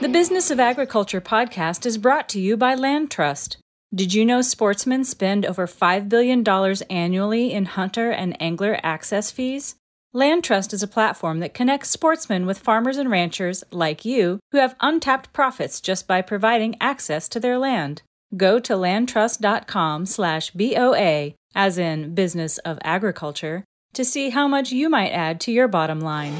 The Business of Agriculture podcast is brought to you by LandTrust. Did you know sportsmen spend over $5 billion annually in hunter and angler access fees? LandTrust is a platform that connects sportsmen with farmers and ranchers like you who have untapped profits just by providing access to their land. Go to landtrust.com slash BOA, as in Business of Agriculture, to see how much you might add to your bottom line.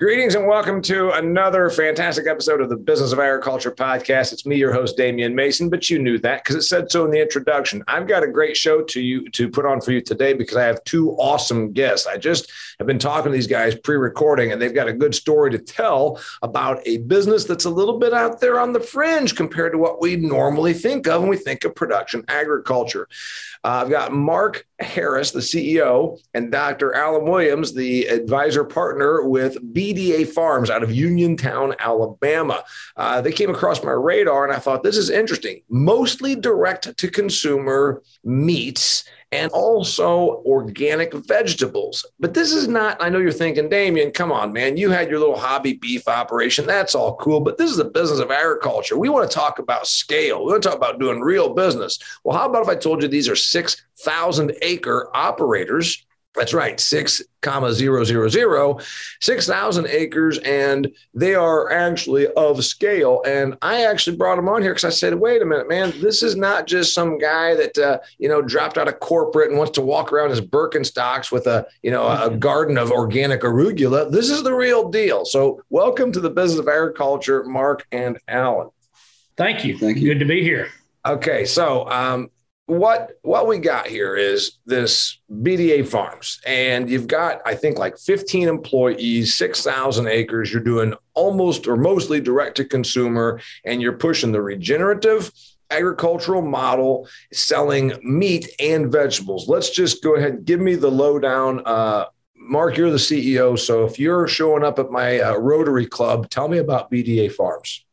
Greetings and welcome to another fantastic episode of the Business of Agriculture podcast. It's me, your host, Damian Mason, but you knew that because it said so in the introduction. I've got a great show to you to put on for you today because I have two awesome guests. I just have been talking to these guys pre-recording and they've got a good story to tell about a business that's a little bit out there on the fringe compared to what we normally think of when we think of production agriculture. Uh, I've got Mark Harris, the CEO, and Dr. Allen Williams, the advisor partner with BDA Farms out of Uniontown, Alabama. Uh, they came across my radar, and I thought this is interesting. Mostly direct to consumer meats and also organic vegetables. But this is not, I know you're thinking, Damian, come on, man, you had your little hobby beef operation. That's all cool. But this is the business of agriculture. We want to talk about scale. We want to talk about doing real business. Well, how about if I told you these are 6,000 acre operators that's right, six comma zero zero zero, six thousand acres, and they are actually of scale. And I actually brought them on here because I said, "Wait a minute, man! This is not just some guy that uh, you know dropped out of corporate and wants to walk around his Birkenstocks with a you know a garden of organic arugula. This is the real deal." So, welcome to the business of agriculture, Mark and Allen. Thank you. Thank you. Good to be here. Okay, so um, what what we got here is this BDA Farms, and you've got I think like 15 employees, 6,000 acres. You're doing almost or mostly direct to consumer, and you're pushing the regenerative agricultural model, selling meat and vegetables. Let's just go ahead give me the lowdown. Uh, Mark, you're the CEO, so if you're showing up at my uh, Rotary Club, tell me about BDA Farms.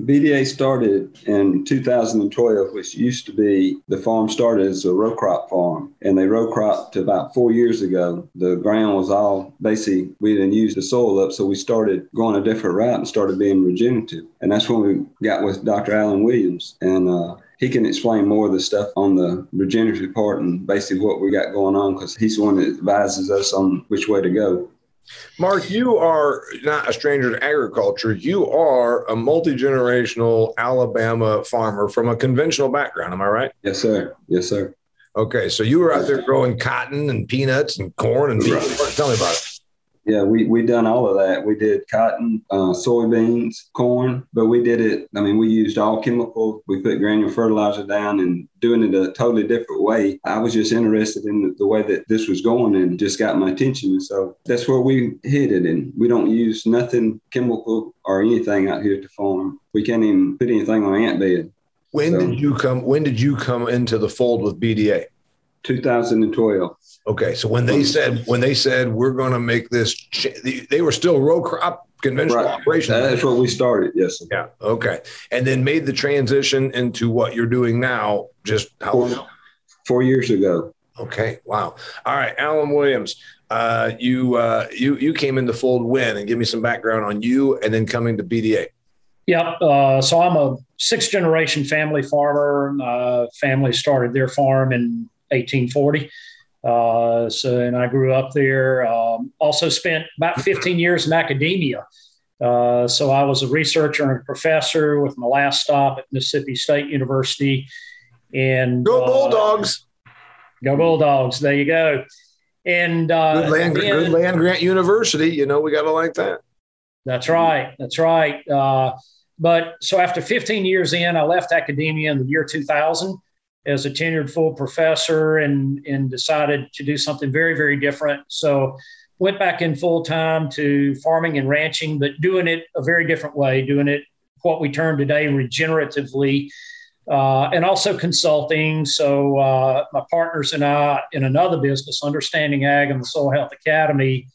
BDA started in 2012, which used to be the farm started as a row crop farm, and they row cropped about four years ago. The ground was all basically we didn't use the soil up, so we started going a different route and started being regenerative, and that's when we got with Dr. Allen Williams, and uh, he can explain more of the stuff on the regenerative part and basically what we got going on because he's the one that advises us on which way to go. Mark, you are not a stranger to agriculture. You are a multi generational Alabama farmer from a conventional background. Am I right? Yes, sir. Yes, sir. Okay. So you were out there growing cotton and peanuts and corn and beef. Right. Tell me about it. Yeah, we we done all of that. We did cotton, uh, soybeans, corn, but we did it. I mean, we used all chemical. We put granular fertilizer down and doing it a totally different way. I was just interested in the way that this was going and just got my attention. And so that's where we hit it. And we don't use nothing chemical or anything out here to farm. We can't even put anything on ant bed. When so, did you come? When did you come into the fold with BDA? 2012. Okay, so when they said when they said we're going to make this, they were still row crop conventional right. operation. That's what we started. Yes. Sir. Yeah. Okay, and then made the transition into what you're doing now. Just how four, long? Four years ago. Okay. Wow. All right, Allen Williams. Uh, you uh, you you came in the fold when and give me some background on you and then coming to BDA. Yep. Uh, so I'm a sixth generation family farmer. Uh, family started their farm in 1840. Uh, so, and I grew up there. Um, also spent about 15 years in academia. Uh, so I was a researcher and a professor with my last stop at Mississippi State University. And go uh, Bulldogs! Go Bulldogs! There you go. And uh, good land, then, good land grant university. You know we got to like that. That's right. That's right. Uh, but so after 15 years in, I left academia in the year 2000 as a tenured full professor and, and decided to do something very, very different. So went back in full time to farming and ranching, but doing it a very different way, doing it what we term today regeneratively, uh, and also consulting. So uh, my partners and I in another business, Understanding Ag and the Soil Health Academy,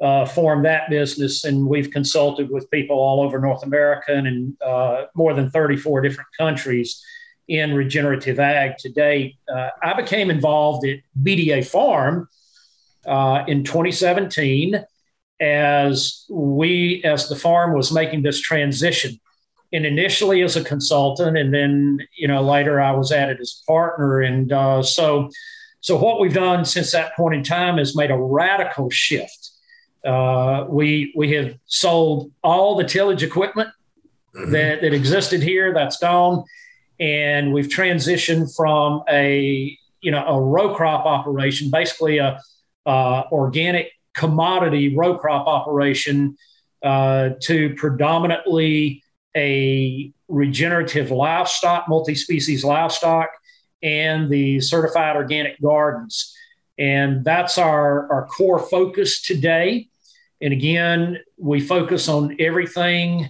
uh, formed that business, and we've consulted with people all over North America and in uh, more than 34 different countries in regenerative ag to date. Uh, I became involved at BDA Farm uh, in 2017 as we, as the farm was making this transition. And initially as a consultant, and then you know later I was added as a partner. And uh, so, so what we've done since that point in time is made a radical shift. Uh, we we have sold all the tillage equipment mm-hmm. that, that existed here. That's gone, and we've transitioned from a you know a row crop operation, basically a uh, organic commodity row crop operation uh, to predominantly a regenerative livestock, multi species livestock, and the certified organic gardens. And that's our, our core focus today. And again, we focus on everything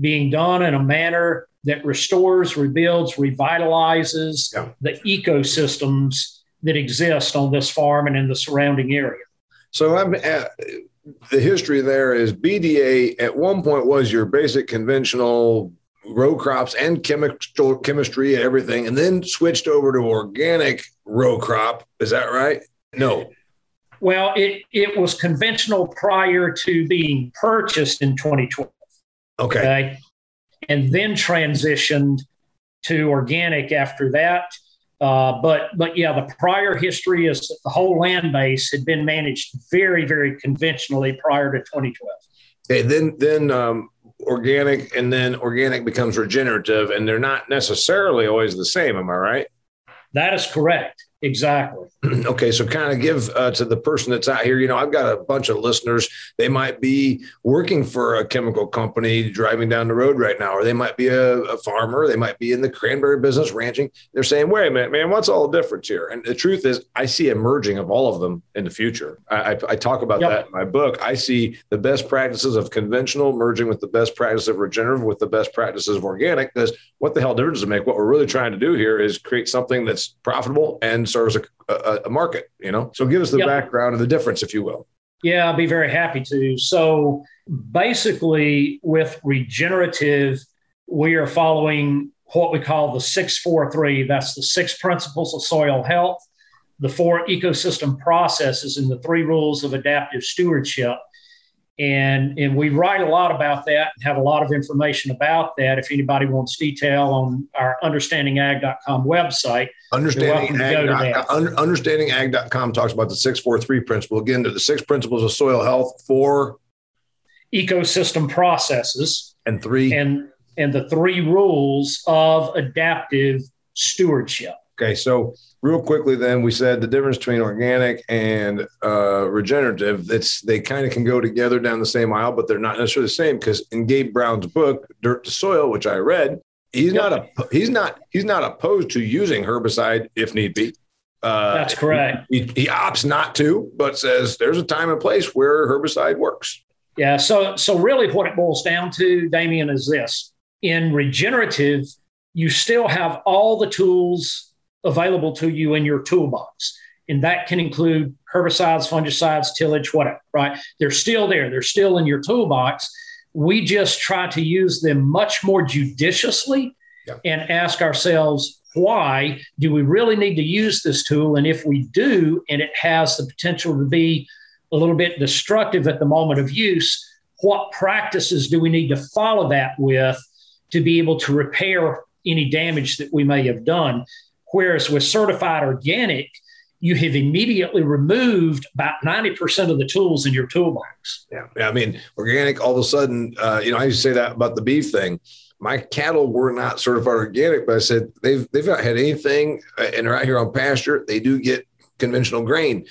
being done in a manner that restores, rebuilds, revitalizes yeah. the ecosystems that exist on this farm and in the surrounding area. So I'm uh, the history there is BDA at one point was your basic conventional row crops and chemical chemistry and everything, and then switched over to organic row crop. Is that right? No. Well, it, it was conventional prior to being purchased in 2012. Okay. okay? And then transitioned to organic after that. Uh, but but yeah, the prior history is that the whole land base had been managed very very conventionally prior to 2012. Okay, then then um, organic and then organic becomes regenerative, and they're not necessarily always the same. Am I right? That is correct. Exactly. okay, so kind of give uh, to the person that's out here. You know, I've got a bunch of listeners. They might be working for a chemical company driving down the road right now, or they might be a, a, farmer. They might be in the cranberry business, ranching. They're saying, "Wait a minute, man, what's all the difference here?" And the truth is, I see a merging of all of them in the future. I, I, I talk about yep. that in my book. I see the best practices of conventional merging with the best practices of regenerative with the best practices of organic. Because what the hell difference does it make? What we're really trying to do here is create something that's profitable and serves a, a, a market, you know? So give us the yep. background and the difference, if you will. Yeah, I'll be very happy to. So basically, with regenerative, we are following what we call the 643. That's the six principles of soil health, the four ecosystem processes, and the three rules of adaptive stewardship and and we write a lot about that and have a lot of information about that if anybody wants detail on our understandingag.com website understandingag.com, understandingag.com talks about the 643 principle. Again the six principles of soil health four ecosystem processes and three and and the three rules of adaptive stewardship. Okay so real quickly then we said the difference between organic and uh, regenerative it's they kind of can go together down the same aisle but they're not necessarily the same because in gabe brown's book dirt to soil which i read he's not a he's not he's not opposed to using herbicide if need be uh, that's correct he, he opts not to but says there's a time and place where herbicide works yeah so so really what it boils down to damian is this in regenerative you still have all the tools available to you in your toolbox. And that can include herbicides, fungicides, tillage, whatever, right? They're still there, they're still in your toolbox. We just try to use them much more judiciously yeah. and ask ourselves, why do we really need to use this tool? And if we do, and it has the potential to be a little bit destructive at the moment of use, what practices do we need to follow that with to be able to repair any damage that we may have done? Whereas with certified organic, you have immediately removed about 90% of the tools in your toolbox. Yeah. yeah I mean, organic, all of a sudden, uh, you know, I used to say that about the beef thing. My cattle were not certified organic, but I said they've they've not had anything, uh, and they're out here on pasture. They do get conventional grain.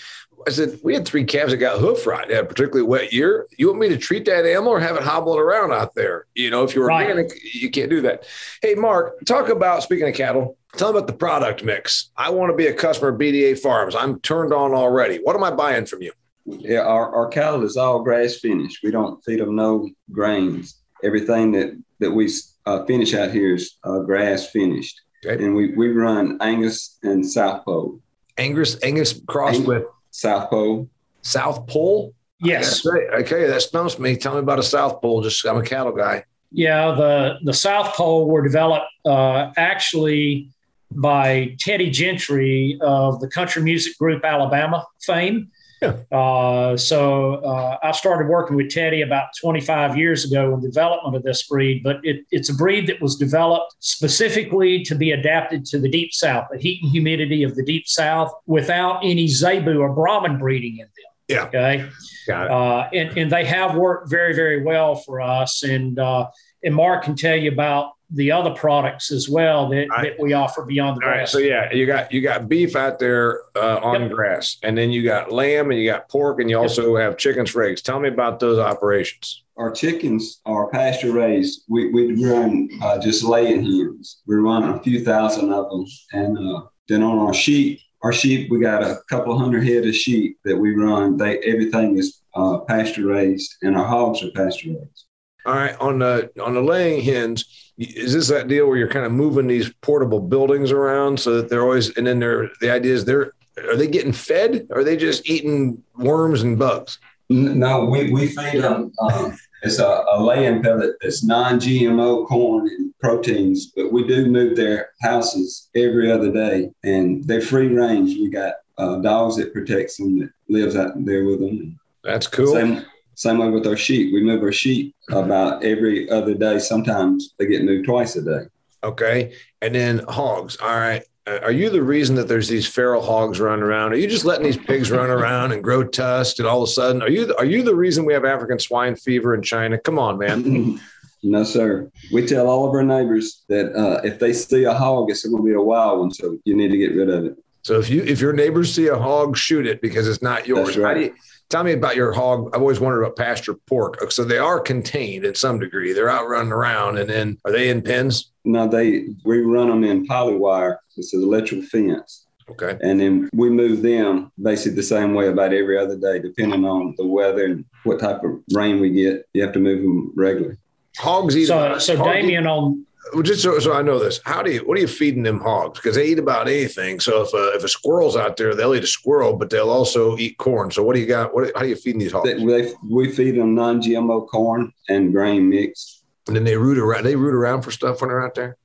I said, we had three calves that got hoof rot. Had a particularly wet year. You want me to treat that animal or have it hobbling around out there? You know, if you're right. organic, you can't do that. Hey, Mark, talk about speaking of cattle. Tell me about the product mix. I want to be a customer of BDA Farms. I'm turned on already. What am I buying from you? Yeah, our, our cattle is all grass finished. We don't feed them no grains. Everything that that we uh, finish out here is uh, grass finished, okay. and we we run Angus and Southpoll. Angus Angus crossed Ang- with Southpoll. South Pole? Yes. Okay, that stumps me. Tell me about a Southpoll. Just I'm a cattle guy. Yeah, the the Southpoll were developed uh, actually by Teddy Gentry of the country music group Alabama fame. Yeah. Uh, so uh, I started working with Teddy about 25 years ago in development of this breed, but it, it's a breed that was developed specifically to be adapted to the deep south, the heat and humidity of the deep south, without any Zebu or Brahman breeding in them. Yeah. Okay. Got it. Uh, and, and they have worked very, very well for us. And uh, and Mark can tell you about the other products as well that, right. that we offer beyond the All grass. Right, so yeah, you got you got beef out there uh, on yep. grass, and then you got lamb, and you got pork, and you also yep. have chickens for eggs. Tell me about those operations. Our chickens are pasture raised. We we run uh, just laying hens. We run a few thousand of them, and uh, then on our sheep, our sheep, we got a couple hundred head of sheep that we run. They everything is uh, pasture raised, and our hogs are pasture raised. All right, on the on the laying hens, is this that deal where you're kind of moving these portable buildings around so that they're always and then they're the idea is they're are they getting fed? Or are they just eating worms and bugs? No, we, we feed them. Um, it's a, a laying pellet that's non-GMO corn and proteins, but we do move their houses every other day, and they're free range. We got uh, dogs that protects them that lives out there with them. That's cool. Same, same way with our sheep. We move our sheep about every other day. Sometimes they get moved twice a day. Okay. And then hogs. All right. Uh, are you the reason that there's these feral hogs running around? Are you just letting these pigs run around and grow tusk and all of a sudden are you are you the reason we have African swine fever in China? Come on, man. no, sir. We tell all of our neighbors that uh, if they see a hog, it's going to be a wild one, so you need to get rid of it. So if you if your neighbors see a hog, shoot it because it's not yours. That's right. Tell me about your hog. I've always wondered about pasture pork. So they are contained in some degree. They're out running around, and then are they in pens? No, they we run them in polywire. It's an electrical fence. Okay. And then we move them basically the same way about every other day, depending on the weather and what type of rain we get. You have to move them regularly. Hogs eat. So, so Damian, on well, just so, so I know this, how do you what are you feeding them hogs? Because they eat about anything. So if a, if a squirrel's out there, they'll eat a squirrel, but they'll also eat corn. So what do you got? What how are you feeding these hogs? They, they, we feed them non-GMO corn and grain mix. And then they root around. They root around for stuff when they're out there.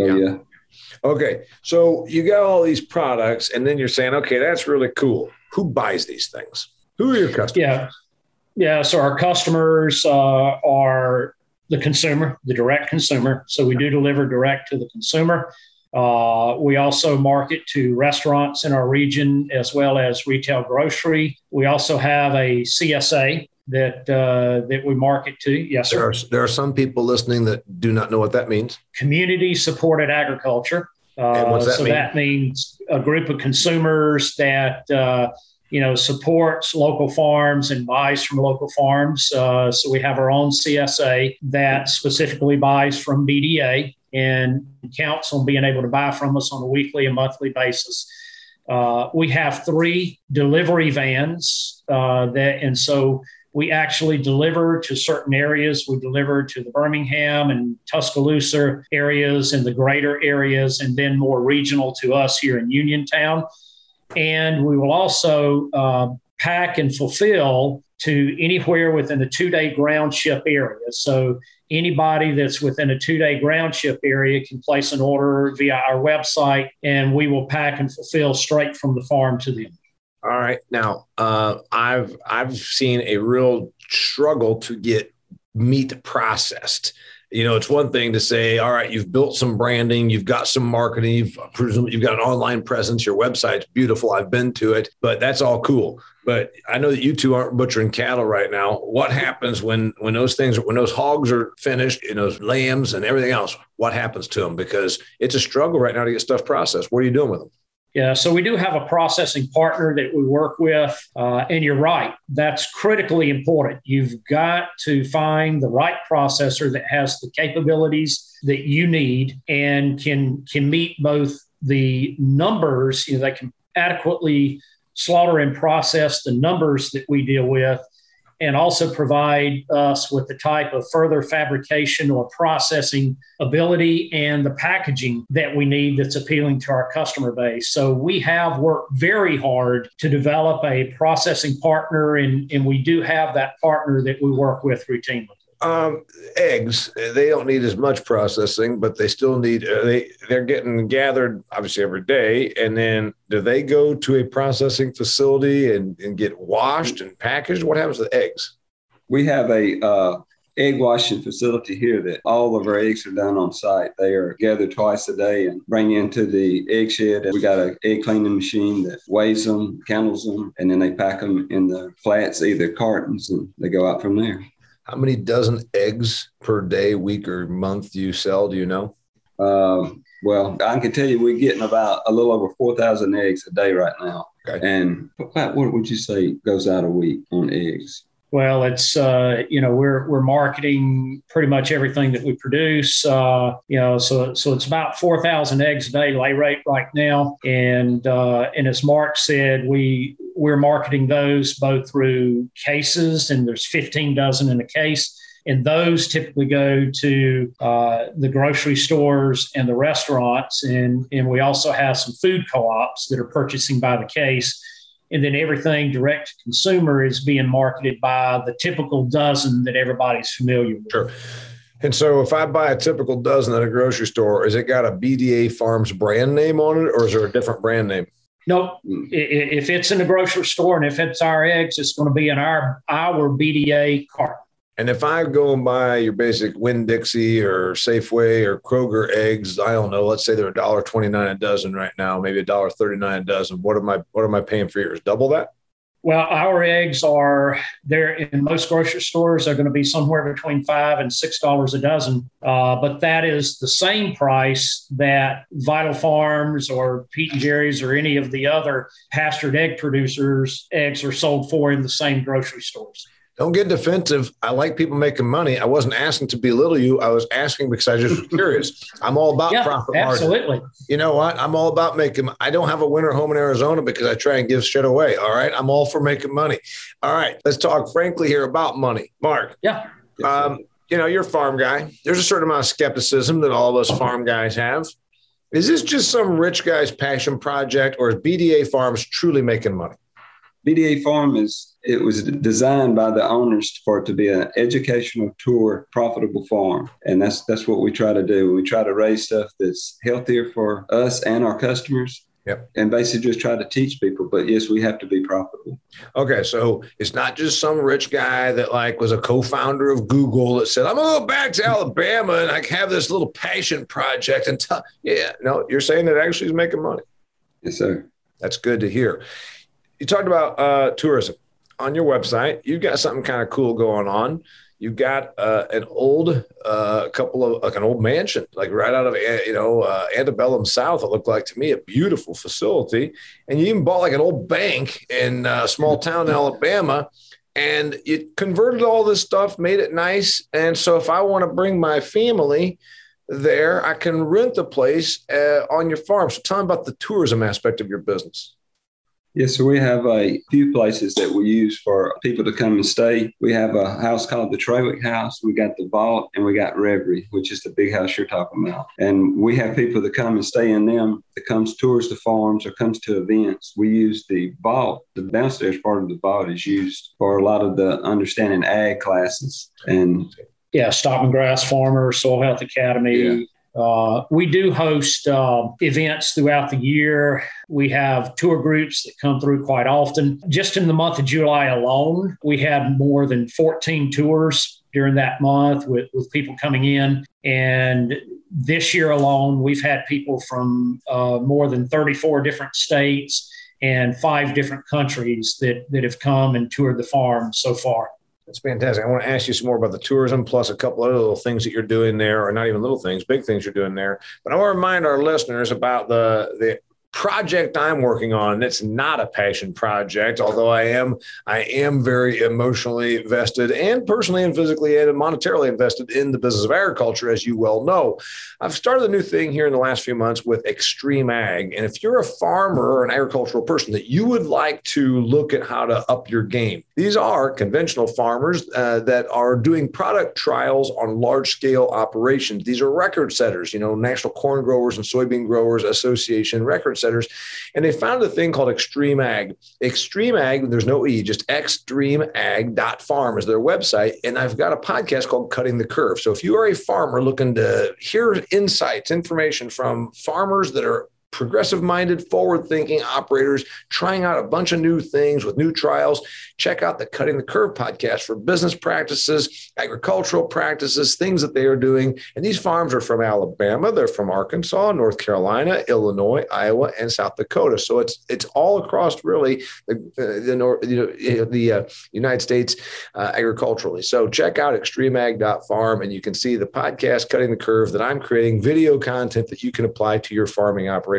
Oh yeah. yeah. Okay, so you got all these products, and then you're saying, okay, that's really cool. Who buys these things? Who are your customers? Yeah. Yeah, so our customers uh, are the consumer, the direct consumer. So we do deliver direct to the consumer. Uh, we also market to restaurants in our region as well as retail grocery. We also have a CSA that uh, that we market to. Yes, there sir. Are, there are some people listening that do not know what that means. Community supported agriculture. Uh, and what's that so mean? that means a group of consumers that uh, you know, supports local farms and buys from local farms. Uh, so we have our own CSA that specifically buys from BDA and counts on being able to buy from us on a weekly and monthly basis. Uh, we have three delivery vans uh, that, and so we actually deliver to certain areas. We deliver to the Birmingham and Tuscaloosa areas and the greater areas, and then more regional to us here in Uniontown. And we will also uh, pack and fulfill to anywhere within the two day ground ship area. So anybody that's within a two day ground ship area can place an order via our website and we will pack and fulfill straight from the farm to them. All right. Now, uh, I've I've seen a real struggle to get meat processed you know, it's one thing to say, all right, you've built some branding, you've got some marketing, you've presumably you've got an online presence, your website's beautiful. I've been to it, but that's all cool. But I know that you two aren't butchering cattle right now. What happens when when those things when those hogs are finished, you know, lambs and everything else? What happens to them? Because it's a struggle right now to get stuff processed. What are you doing with them? Yeah, so we do have a processing partner that we work with. Uh, and you're right, that's critically important. You've got to find the right processor that has the capabilities that you need and can, can meet both the numbers, you know, they can adequately slaughter and process the numbers that we deal with and also provide us with the type of further fabrication or processing ability and the packaging that we need that's appealing to our customer base. So we have worked very hard to develop a processing partner, and, and we do have that partner that we work with routinely. Um, eggs they don't need as much processing, but they still need uh, they they're getting gathered obviously every day, and then do they go to a processing facility and, and get washed and packaged? What happens to the eggs? We have a uh, egg washing facility here that all of our eggs are done on site. They are gathered twice a day and bring into the egg shed. And we got an egg cleaning machine that weighs them, counts them, and then they pack them in the flats, either cartons, and they go out from there. How many dozen eggs per day, week, or month do you sell? Do you know? Um, well, I can tell you we're getting about a little over 4,000 eggs a day right now. Okay. And what would you say goes out a week on eggs? Well, it's uh, you know we're we're marketing pretty much everything that we produce. Uh, you know, so so it's about four thousand eggs a day lay rate right now, and uh, and as Mark said, we we're marketing those both through cases, and there's fifteen dozen in a case, and those typically go to uh, the grocery stores and the restaurants, and and we also have some food co-ops that are purchasing by the case and then everything direct to consumer is being marketed by the typical dozen that everybody's familiar with. Sure. And so if I buy a typical dozen at a grocery store, is it got a BDA Farms brand name on it or is there a different brand name? Nope. Hmm. If it's in the grocery store and if it's our eggs, it's going to be in our our BDA cart. And if I go and buy your basic Winn Dixie or Safeway or Kroger eggs, I don't know. Let's say they're a dollar twenty nine a dozen right now, maybe a dollar thirty nine a dozen. What am I what am I paying for yours? Double that? Well, our eggs are there in most grocery stores. They're going to be somewhere between five and six dollars a dozen, uh, but that is the same price that Vital Farms or Pete and Jerry's or any of the other pastured egg producers' eggs are sold for in the same grocery stores don't get defensive. I like people making money. I wasn't asking to belittle you. I was asking because I just was curious. I'm all about yeah, profit absolutely. Margin. You know what? I'm all about making. I don't have a winter home in Arizona because I try and give shit away. All right. I'm all for making money. All right. Let's talk frankly here about money. Mark. Yeah. Um, you know, you're a farm guy. There's a certain amount of skepticism that all of us farm guys have. Is this just some rich guy's passion project, or is BDA Farms truly making money? BDA Farm is it was designed by the owners for it to be an educational tour, profitable farm, and that's that's what we try to do. We try to raise stuff that's healthier for us and our customers. Yep. And basically just try to teach people. But yes, we have to be profitable. Okay. So it's not just some rich guy that like was a co-founder of Google that said, I'm gonna go back to Alabama and I have this little passion project and tell yeah, no, you're saying that actually is making money. Yes, sir. That's good to hear you talked about uh, tourism on your website. You've got something kind of cool going on. You've got uh, an old uh, couple of like an old mansion, like right out of eh, you know uh, Antebellum South. It looked like to me a beautiful facility, and you even bought like an old bank in a small town in Alabama, and you converted all this stuff, made it nice. And so, if I want to bring my family there, I can rent the place uh, on your farm. So, tell me about the tourism aspect of your business. Yes, so we have a few places that we use for people to come and stay. We have a house called the Trawick House. We got the Vault and we got Reverie, which is the big house you're talking about. And we have people that come and stay in them that comes tours the farms or comes to events. We use the Vault. The downstairs part of the Vault is used for a lot of the understanding ag classes and yeah, Stockman Grass Farmer, Soil Health Academy, yeah. Uh, we do host uh, events throughout the year. We have tour groups that come through quite often. Just in the month of July alone, we had more than 14 tours during that month with, with people coming in. And this year alone, we've had people from uh, more than 34 different states and five different countries that, that have come and toured the farm so far. That's fantastic. I want to ask you some more about the tourism, plus a couple other little things that you're doing there, or not even little things, big things you're doing there. But I want to remind our listeners about the the project I'm working on. It's not a passion project, although I am I am very emotionally invested and personally and physically and monetarily invested in the business of agriculture, as you well know. I've started a new thing here in the last few months with XtremeAg. And if you're a farmer or an agricultural person that you would like to look at how to up your game, these are conventional farmers uh, that are doing product trials on large scale operations. These are record setters, you know, National Corn Growers and Soybean Growers Association record setters. And they found a thing called XtremeAg. Extreme Ag, there's no E, just xtremeag.farm is their website. And I've got a podcast called Cutting the Curve. So if you are a farmer looking to hear insights, information from farmers that are progressive minded, forward thinking operators trying out a bunch of new things with new trials. Check out the Cutting the Curve podcast for business practices, agricultural practices, things that they are doing. And these farms are from Alabama, they're from Arkansas, North Carolina, Illinois, Iowa, and South Dakota. So it's it's all across really the uh, the, North, you know, the uh, United States uh, agriculturally. So check out xtremeag.farm and you can see the podcast Cutting the Curve that I'm creating, video content that you can apply to your farming operation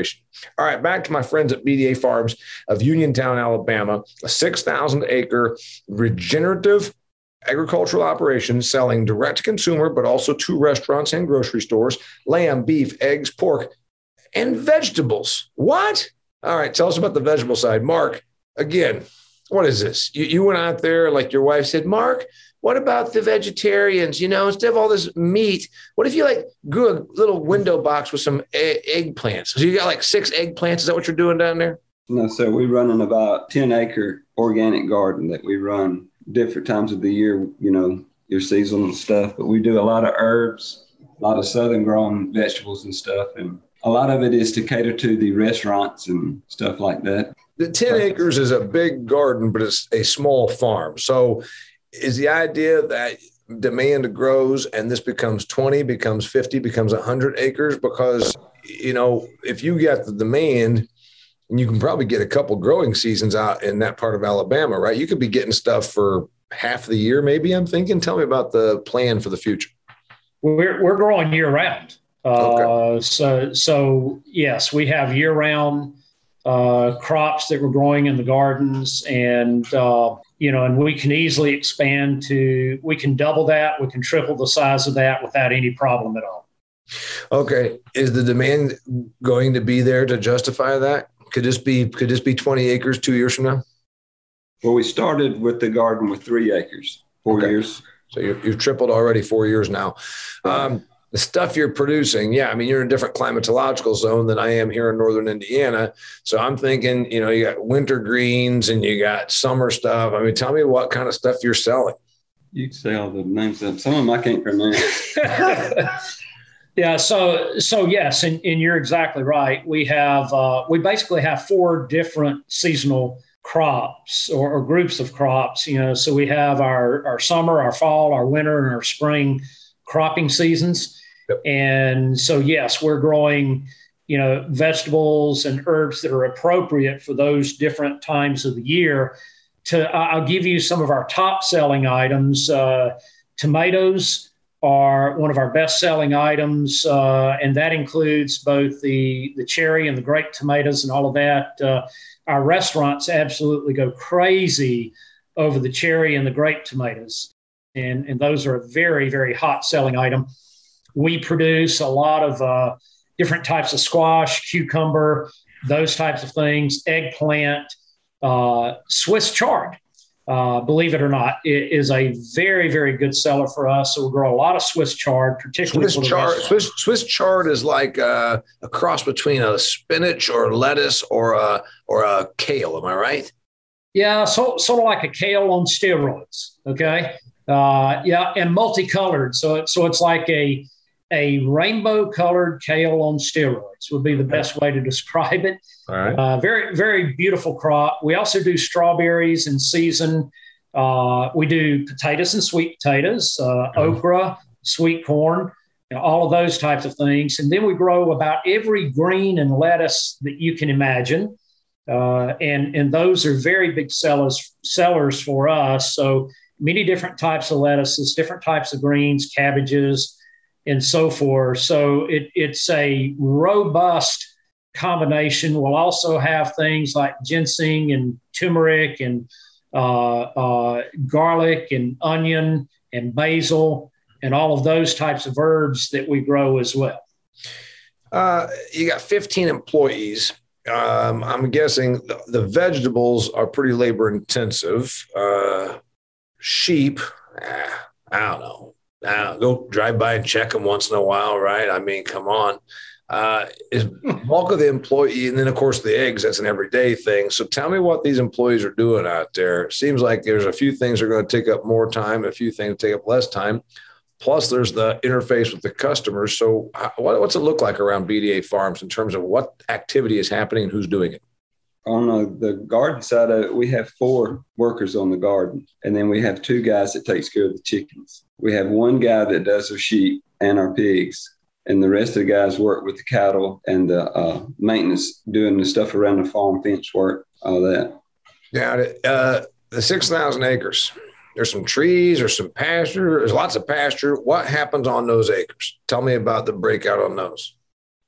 All right, back to my friends at BDA Farms of Uniontown, Alabama, a 6,000 acre regenerative agricultural operation selling direct to consumer, but also to restaurants and grocery stores, lamb, beef, eggs, pork, and vegetables. What? All right, tell us about the vegetable side. Mark, again, what is this? You, you went out there, like your wife said, Mark, what about the vegetarians? You know, instead of all this meat, what if you like grew a little window box with some egg- eggplants? So you got like six eggplants. Is that what you're doing down there? No, sir. We run an about 10 acre organic garden that we run different times of the year, you know, your seasonal stuff. But we do a lot of herbs, a lot of southern grown vegetables and stuff. And a lot of it is to cater to the restaurants and stuff like that. The 10 acres is a big garden, but it's a small farm. So is the idea that demand grows and this becomes 20 becomes 50 becomes 100 acres? Because you know if you get the demand and you can probably get a couple growing seasons out in that part of alabama right? You could be getting stuff for half the year maybe i'm thinking. Tell me about the plan for the future. We're, we're growing year round. Okay. uh, so so yes we have year round uh, crops that we're growing in the gardens and uh, you know, and we can easily expand to, we can double that, we can triple the size of that without any problem at all. Okay. Is the demand going to be there to justify that? Could this be, could this be 20 acres two years from now? Well, we started with the garden with three acres, four okay. years. So you have tripled already four years now. Um, the stuff you're producing, yeah, I mean, you're in a different climatological zone than I am here in northern Indiana. So I'm thinking, you know, you got winter greens and you got summer stuff. I mean, tell me what kind of stuff you're selling. You can say all the names of some of them I can't pronounce. yeah, so so yes, and, and you're exactly right. We have uh, we basically have four different seasonal crops or, or groups of crops. You know, so we have our our summer, our fall, our winter, and our spring cropping seasons Yep. And so, yes, we're growing, you know, vegetables and herbs that are appropriate for those different times of the year. To I'll give you some of our top selling items. Uh, tomatoes are one of our best selling items, uh, and that includes both the the cherry and the grape tomatoes and all of that. Uh, our restaurants absolutely go crazy over the cherry and the grape tomatoes, and and those are a very very hot selling item we produce a lot of uh, different types of squash, cucumber, those types of things, eggplant, uh, Swiss chard. Uh, believe it or not, it is a very, very good seller for us. So we grow a lot of Swiss chard, particularly Swiss chard. Swiss, Swiss chard is like a, a, cross between a spinach or lettuce or a or a kale. Am I right? Yeah, so sort of like a kale on steroids. Okay, uh, yeah, and multicolored. So so it's like a a rainbow colored kale on steroids would be the best way to describe it. Right. Uh, very, very beautiful crop. We also do strawberries in season. Uh, we do potatoes and sweet potatoes, uh, mm-hmm. okra, sweet corn, you know, all of those types of things. And then we grow about every green and lettuce that you can imagine. Uh, and, and those are very big sellers, sellers for us. So many different types of lettuces, different types of greens, cabbages, and so forth. So it, it's a robust combination. We'll also have things like ginseng and turmeric and uh, uh, garlic and onion and basil and all of those types of herbs that we grow as well. Uh, you got 15 employees. Um, I'm guessing the, the, vegetables are pretty labor intensive. Uh, sheep, eh, I don't know uh, go drive by and check them once in a while, right? I mean, come on. uh, is bulk of the employee, and then of course the eggs. That's an everyday thing. So tell me what these employees are doing out there. It seems like there's a few things that are going to take up more time, a few things take up less time. Plus, there's the interface with the customers. So, what's it look like around BDA Farms in terms of what activity is happening and who's doing it? On uh, the garden side of it, we have four workers on the garden, and then we have two guys that takes care of the chickens. We have one guy that does our sheep and our pigs, and the rest of the guys work with the cattle and the uh, maintenance, doing the stuff around the farm fence work, all that. Now, uh, the six thousand acres there's some trees, there's some pasture, there's lots of pasture. What happens on those acres? Tell me about the breakout on those.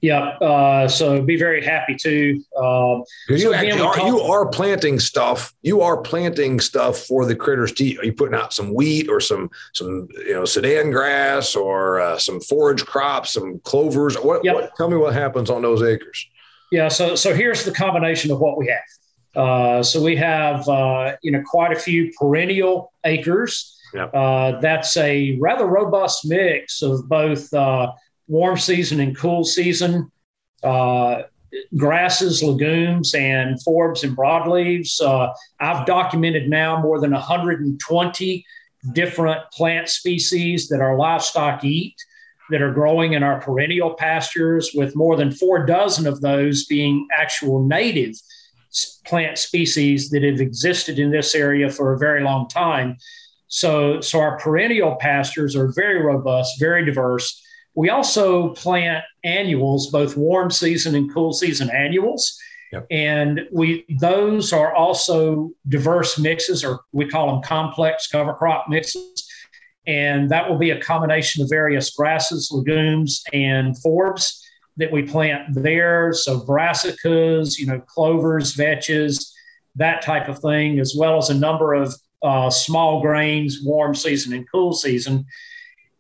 Yeah, uh, so be very happy to. Um, you, so again, are, talk- you are planting stuff. You are planting stuff for the critters to eat. Are you putting out some wheat or some some you know Sudan grass or uh, some forage crops, some clovers? What, yep. what? Tell me what happens on those acres. Yeah, so so here's the combination of what we have. Uh, so we have uh, you know quite a few perennial acres. Yep. Uh, that's a rather robust mix of both uh, warm season and cool season uh, grasses, legumes, and forbs and broadleaves. I've documented now more than 120 different plant species that our livestock eat that are growing in our perennial pastures, with more than four dozen of those being actual native plant species that have existed in this area for a very long time. So, so our perennial pastures are very robust, very diverse. We also plant annuals, both warm season and cool season annuals. Yep. And we those are also diverse mixes, or we call them complex cover crop mixes. And that will be a combination of various grasses, legumes, and forbs that we plant there. So brassicas, you know, clovers, vetches, that type of thing, as well as a number of uh, small grains, warm season and cool season.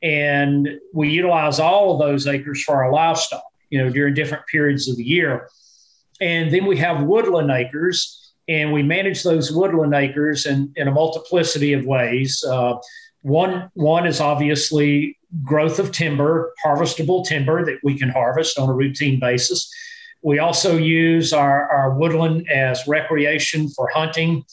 And we utilize all of those acres for our livestock, you know, during different periods of the year. And then we have woodland acres, and we manage those woodland acres in, in a multiplicity of ways. Uh, one, one is obviously growth of timber, harvestable timber that we can harvest on a routine basis. We also use our, our woodland as recreation for hunting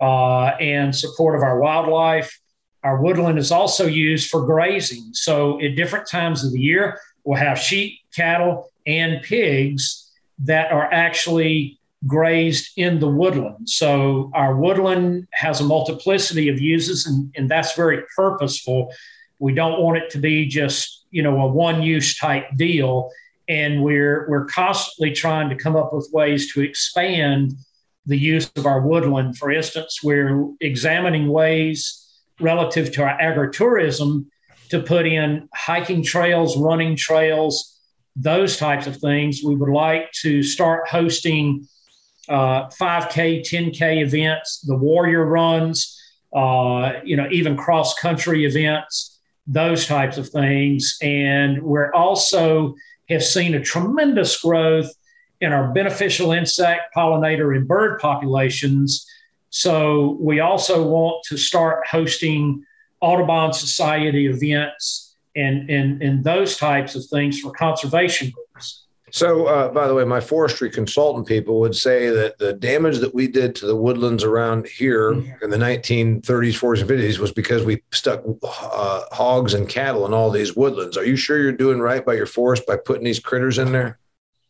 uh, and support of our wildlife. Our woodland is also used for grazing. So, at different times of the year, we'll have sheep, cattle, and pigs that are actually grazed in the woodland. So, our woodland has a multiplicity of uses, and, and that's very purposeful we don't want it to be just, you know, a one use type deal. And we're, we're constantly trying to come up with ways to expand the use of our woodland. For instance, we're examining ways relative to our agritourism to put in hiking trails, running trails, those types of things. We would like to start hosting uh, 5K, 10K events, the warrior runs, uh, you know, even cross country events those types of things. And we're also have seen a tremendous growth in our beneficial insect, pollinator, and bird populations. So we also want to start hosting Audubon Society events and, and, and those types of things for conservation groups. So, uh, by the way, my forestry consultant people would say that the damage that we did to the woodlands around here in the 1930s, 40s, and 50s was because we stuck uh, hogs and cattle in all these woodlands. Are you sure you're doing right by your forest by putting these critters in there?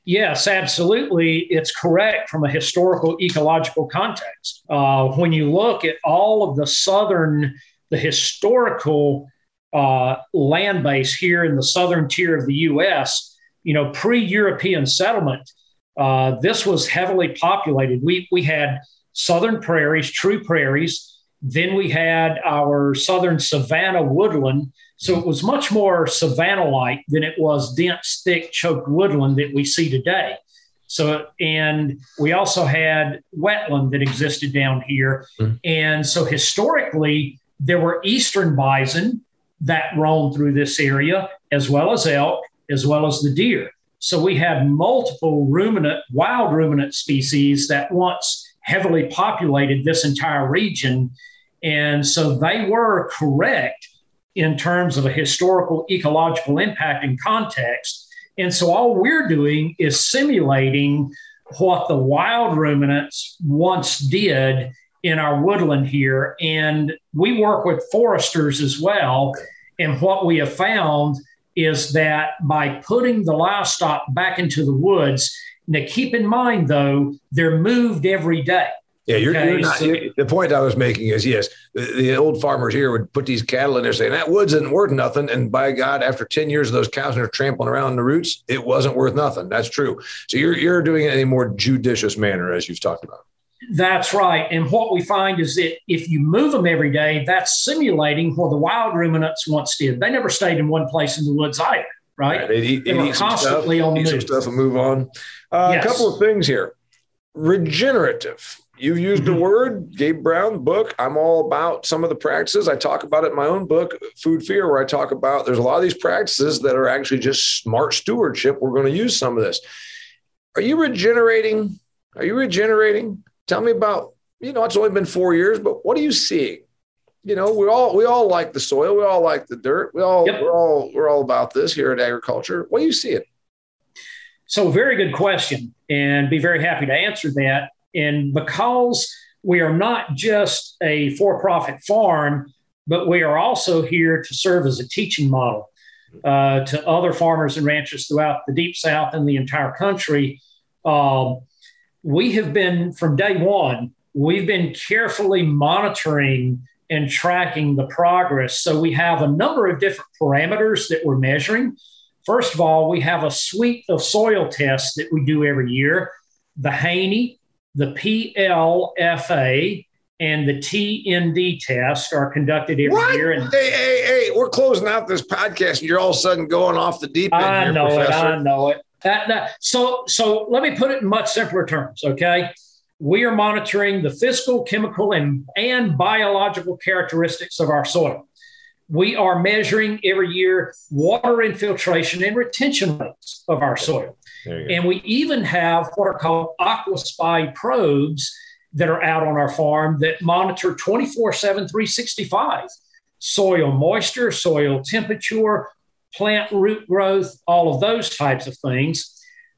Yes, absolutely. It's correct from a historical ecological context. Uh, when you look at all of the southern, the historical uh, land base here in the southern tier of the U.S., you know, pre-European settlement, uh, this was heavily populated. We we had southern prairies, true prairies. Then we had our southern savanna woodland. So it was much more savanna-like than it was dense, thick, choked woodland that we see today. So, and we also had wetland that existed down here. Mm-hmm. And so historically, there were eastern bison that roamed through this area, as well as elk, as well as the deer. So we had multiple ruminant, wild ruminant species that once heavily populated this entire region. And so they were correct in terms of a historical ecological impact and context. And so all we're doing is simulating what the wild ruminants once did in our woodland here. And we work with foresters as well. And what we have found is that by putting the livestock back into the woods, now keep in mind though, they're moved every day. Yeah, you're, okay, you're not. So, the point I was making is yes, the, the, old farmers here would put these cattle in there saying that woods isn't worth nothing. And by God, after 10 years of those cows are trampling around the roots, it wasn't worth nothing. That's true. So you're, you're doing it in a more judicious manner, as you've talked about. That's right. And what we find is that if you move them every day, that's simulating what the wild ruminants once did. They never stayed in one place in the woods either, right? right. They, eat, they were constantly stuff, on the move. Some stuff and move on. Uh, yes. A couple of things here. Regenerative You've used the word, Gabe Brown book. I'm all about some of the practices. I talk about it in my own book, Food Fear, where I talk about there's a lot of these practices that are actually just smart stewardship. We're going to use some of this. Are you regenerating? Are you regenerating? Tell me about, you know, it's only been four years, but what are you seeing? You know, we all we all like the soil, we all like the dirt, we all yep. we're all we're all about this here at agriculture. What are you see it So, very good question, and be very happy to answer that. And because we are not just a for profit farm, but we are also here to serve as a teaching model uh, to other farmers and ranchers throughout the Deep South and the entire country. Um, we have been, from day one, we've been carefully monitoring and tracking the progress. So we have a number of different parameters that we're measuring. First of all, we have a suite of soil tests that we do every year the Haney, the PLFA and the TND test are conducted every what? year. And hey, hey, hey, we're closing out this podcast, and you're all of a sudden going off the deep end. I here, know professor. it. I know it. That, that, so, so let me put it in much simpler terms. Okay, we are monitoring the physical, chemical, and and biological characteristics of our soil. We are measuring every year water infiltration and retention rates of our soil. And we even have what are called AquaSpy probes that are out on our farm that monitor 24 7, 365 soil moisture, soil temperature, plant root growth, all of those types of things.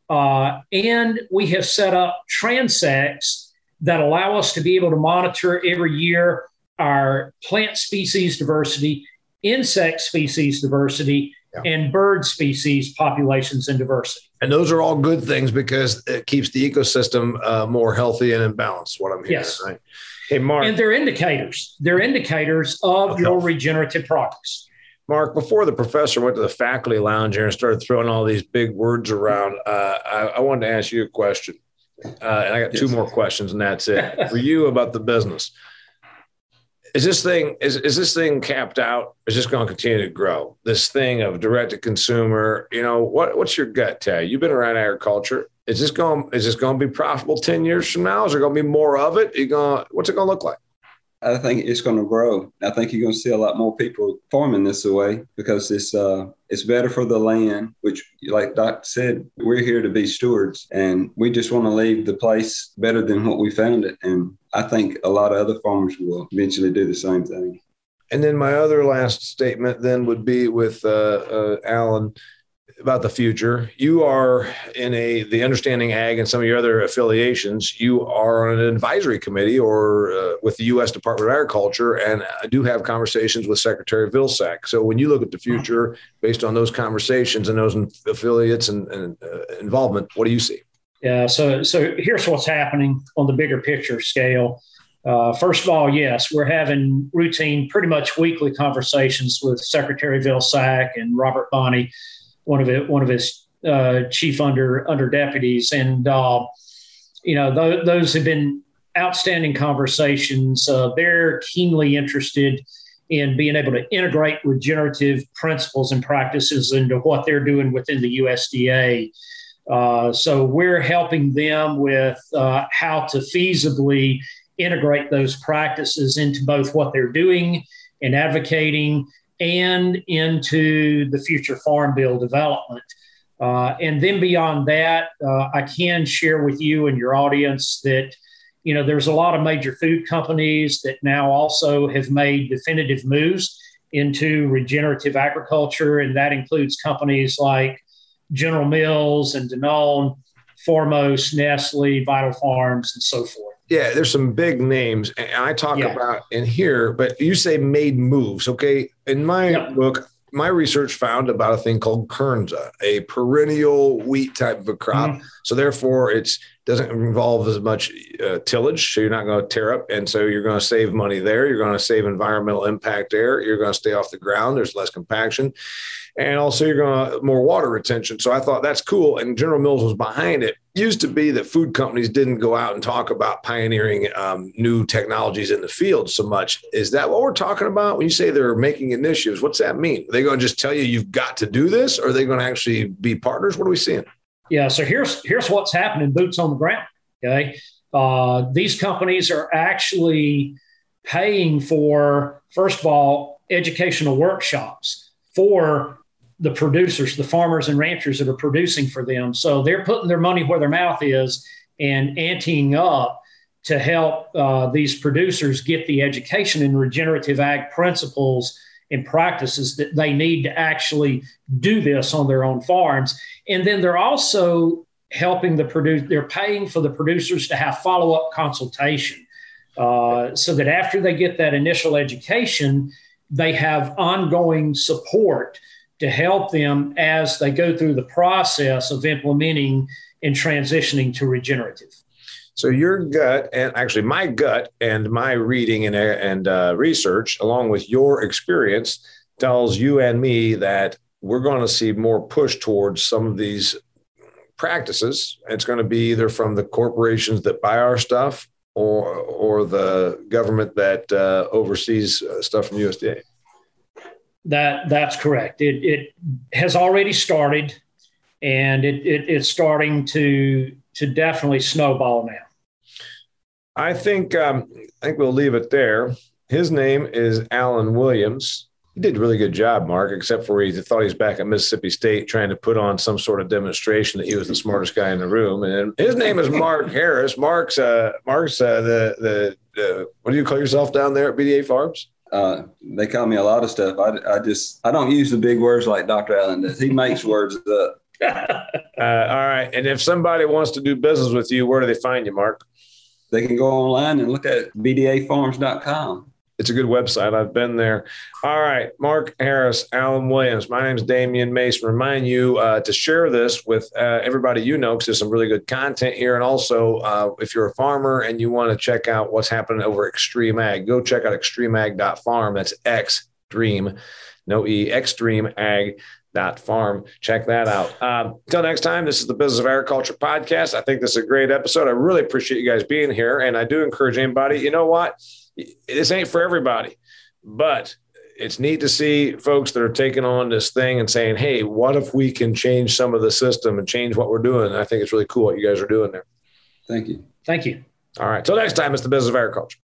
Uh, and we have set up transects that allow us to be able to monitor every year our plant species diversity, insect species diversity, yeah. and bird species populations and diversity. And those are all good things because it keeps the ecosystem uh, more healthy and in balance. What I'm hearing, yes. right? Hey, Mark. And they're indicators. They're indicators of, of your regenerative progress. Mark, before the professor went to the faculty lounge here and started throwing all these big words around, uh, I, I, wanted to ask you a question. Uh, and I got yes. two more questions, and that's it for you about the business is this thing is, is this thing capped out? Is this going to continue to grow? This thing of direct to consumer, you know, what what's your gut tell you? You've been around agriculture. Is this going is this going to be profitable 10 years from now? Is there going to be more of it? You going what's it going to look like? I think it's going to grow. I think you're going to see a lot more people farming this way because it's uh, it's better for the land. Which, like Doc said, we're here to be stewards, and we just want to leave the place better than what we found it. And I think a lot of other farmers will eventually do the same thing. And then my other last statement then would be with uh, uh, Allen about the future. You are in a the Understanding Ag and some of your other affiliations. You are on an advisory committee or uh, with the U.S. Department of Agriculture, and I do have conversations with Secretary Vilsack. So when you look at the future, based on those conversations and those affiliates and, and uh, involvement, what do you see? Yeah. So so here's what's happening on the bigger picture scale. Uh, first of all, yes, we're having routine, pretty much weekly conversations with Secretary Vilsack and Robert Bonnie one of it, one of his uh, chief under under deputies, and uh, you know th- those have been outstanding conversations. Uh, they're keenly interested in being able to integrate regenerative principles and practices into what they're doing within the USDA. Uh, so we're helping them with uh, how to feasibly integrate those practices into both what they're doing and advocating and into the future farm bill development. Uh, and then beyond that, uh, I can share with you and your audience that you know there's a lot of major food companies that now also have made definitive moves into regenerative agriculture, and that includes companies like General Mills and Danone, Foremost, Nestle, Vital Farms, and so forth. Yeah, there's some big names, and I talk yeah. about in here, but you say made moves. Okay, in my book, my research found about a thing called kernza, a perennial wheat type of a crop. Mm-hmm. So therefore, it's doesn't involve as much uh, tillage, so you're not going to tear up, and so you're going to save money there. You're going to save environmental impact there. You're going to stay off the ground. There's less compaction, and also you're going to more water retention. So I thought that's cool, and General Mills was behind it. Used to be that food companies didn't go out and talk about pioneering um, new technologies in the field so much. Is that what we're talking about when you say they're making initiatives? What's that mean? Are they going to just tell you you've got to do this, or are they going to actually be partners? What are we seeing? Yeah, so here's here's what's happening: boots on the ground. Okay, uh, these companies are actually paying for first of all educational workshops for the producers, the farmers and ranchers that are producing for them. So they're putting their money where their mouth is and anteing up to help uh, these producers get the education in regenerative ag principles and practices that they need to actually do this on their own farms. And then they're also helping the produce, they're paying for the producers to have follow up consultation uh, so that after they get that initial education, they have ongoing support to help them as they go through the process of implementing and transitioning to regenerative. So your gut, and actually my gut, and my reading and and uh, research, along with your experience, tells you and me that we're going to see more push towards some of these practices. It's going to be either from the corporations that buy our stuff or or the government that uh, oversees uh, stuff from USDA. That that's correct. It it has already started, and it, it it's starting to to definitely snowball now. I think um, I think we'll leave it there. His name is Allen Williams. He did a really good job, Mark, except for he thought he was back at Mississippi State trying to put on some sort of demonstration that he was the smartest guy in the room. And his name is Mark Harris. Mark's uh, Mark's uh, the the uh, what do you call yourself down there at BDA Farms? Uh, they call me a lot of stuff. I, I just I don't use the big words like Dr. Allen does. He makes words up. uh, all right. And if somebody wants to do business with you, where do they find you, Mark? They can go online and look at bdafarms.com. It's a good website. I've been there. All right, Mark Harris, Allen Williams. My name is Damian Mason. Remind you uh, to share this with uh, everybody you know because there's some really good content here. And also, uh, if you're a farmer and you want to check out what's happening over XtremeAg, go check out xtremeag.farm. That's X Dream, no E, XtremeAg dot farm. Check that out. Um, until next time, this is the Business of Agriculture podcast. I think this is a great episode. I really appreciate you guys being here. And I do encourage anybody, you know what? This ain't for everybody, but it's neat to see folks that are taking on this thing and saying, hey, what if we can change some of the system and change what we're doing? I think it's really cool what you guys are doing there. Thank you. Thank you. All right. Till next time, it's the Business of Agriculture.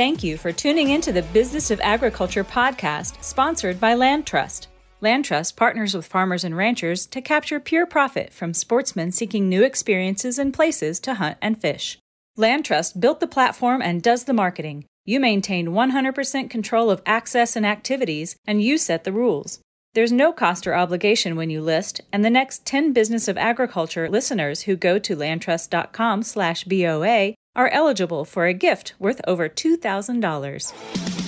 Thank you for tuning into the Business of Agriculture podcast, sponsored by LandTrust. Land Trust partners with farmers and ranchers to capture pure profit from sportsmen seeking new experiences and places to hunt and fish. LandTrust built the platform and does the marketing. You maintain 100% control of access and activities, and you set the rules. There's no cost or obligation when you list, and the next 10 Business of Agriculture listeners who go to landtrust.com/boa are eligible for a gift worth over $2,000.